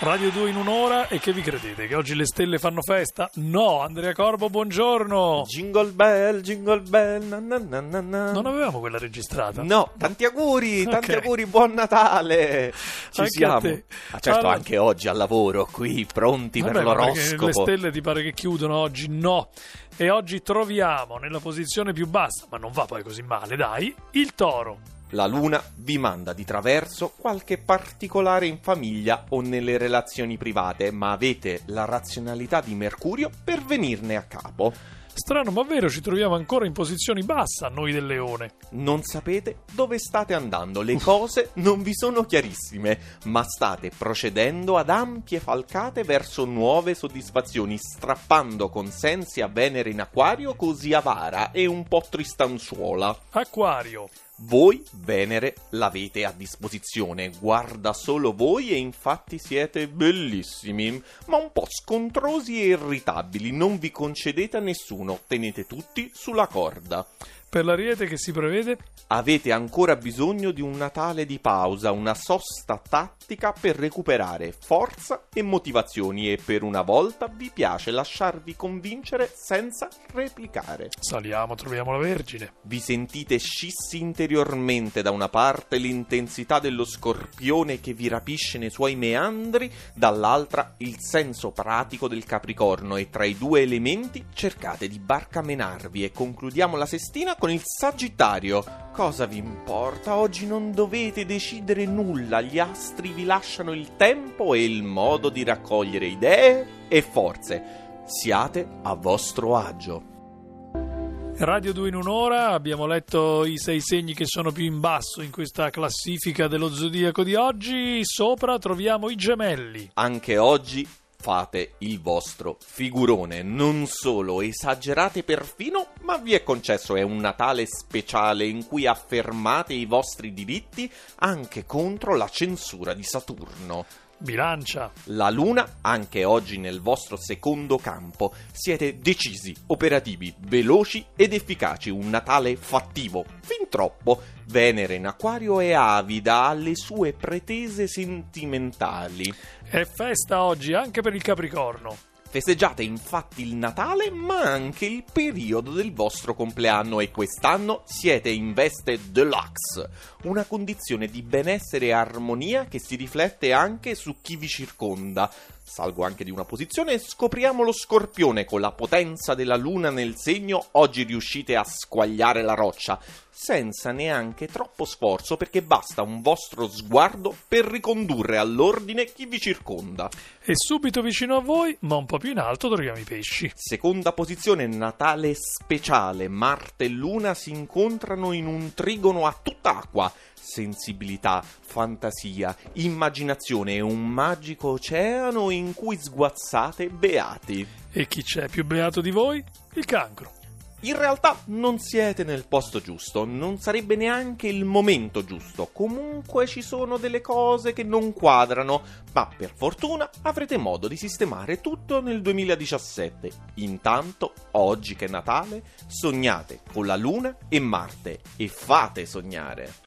Radio 2 in un'ora e che vi credete? Che oggi le stelle fanno festa? No, Andrea Corbo, buongiorno! Jingle bell, jingle bell, na na na na na. Non avevamo quella registrata? No, tanti auguri, tanti Ok. auguri, buon Natale! Ci Anche siamo. a te. Ah, certo, Allora- anche oggi al lavoro, qui, pronti Vabbè, per ma perché l'oroscopo. Le stelle ti pare che chiudono oggi? No. E oggi troviamo nella posizione più bassa, ma non va poi così male, dai, il toro. La luna vi manda di traverso qualche particolare in famiglia o nelle relazioni private, ma avete la razionalità di Mercurio per venirne a capo. Strano ma vero, ci troviamo ancora in posizioni bassa noi del leone. Non sapete dove state andando, le cose non vi sono chiarissime, ma state procedendo ad ampie falcate verso nuove soddisfazioni, strappando consensi a Venere in acquario così avara e un po' tristanzuola. Acquario. Voi, Venere, l'avete a disposizione, guarda solo voi e infatti siete bellissimi, ma un po' scontrosi e irritabili, non vi concedete a nessuno, tenete tutti sulla corda. Per l'ariete che si prevede? Avete ancora bisogno di un Natale di pausa, una sosta tattica per recuperare forza e motivazioni e per una volta vi piace lasciarvi convincere senza replicare. Saliamo, troviamo la Vergine. Vi sentite scissi interiormente da una parte l'intensità dello scorpione che vi rapisce nei suoi meandri, dall'altra il senso pratico del capricorno e tra i due elementi cercate di barcamenarvi e concludiamo la sestina con il sagittario. Cosa vi importa? Oggi non dovete decidere nulla, gli astri vi lasciano il tempo e il modo di raccogliere idee e forze. Siate a vostro agio. Radio 2 in un'ora, abbiamo letto i sei segni che sono più in basso in questa classifica dello zodiaco di oggi. Sopra troviamo i gemelli. Anche oggi fate il vostro figurone, non solo esagerate perfino, ma vi è concesso è un Natale speciale in cui affermate i vostri diritti anche contro la censura di Saturno. Bilancia. La Luna, anche oggi nel vostro secondo campo, siete decisi, operativi, veloci ed efficaci, un Natale fattivo, fin troppo. Venere in acquario è avida alle sue pretese sentimentali. È festa oggi anche per il Capricorno. Festeggiate infatti il Natale, ma anche il periodo del vostro compleanno e quest'anno siete in veste deluxe, una condizione di benessere e armonia che si riflette anche su chi vi circonda. Salgo anche di una posizione e scopriamo lo scorpione con la potenza della luna nel segno. Oggi riuscite a squagliare la roccia senza neanche troppo sforzo perché basta un vostro sguardo per ricondurre all'ordine chi vi circonda. E subito vicino a voi, ma un po' più in alto, troviamo i pesci. Seconda posizione, Natale speciale. Marte e Luna si incontrano in un trigono a tutt'acqua. Sensibilità, fantasia, immaginazione e un magico oceano in cui sguazzate beati. E chi c'è più beato di voi? Il cancro. In realtà non siete nel posto giusto, non sarebbe neanche il momento giusto. Comunque ci sono delle cose che non quadrano, ma per fortuna avrete modo di sistemare tutto nel 2017. Intanto, oggi che è Natale, sognate con la Luna e Marte e fate sognare.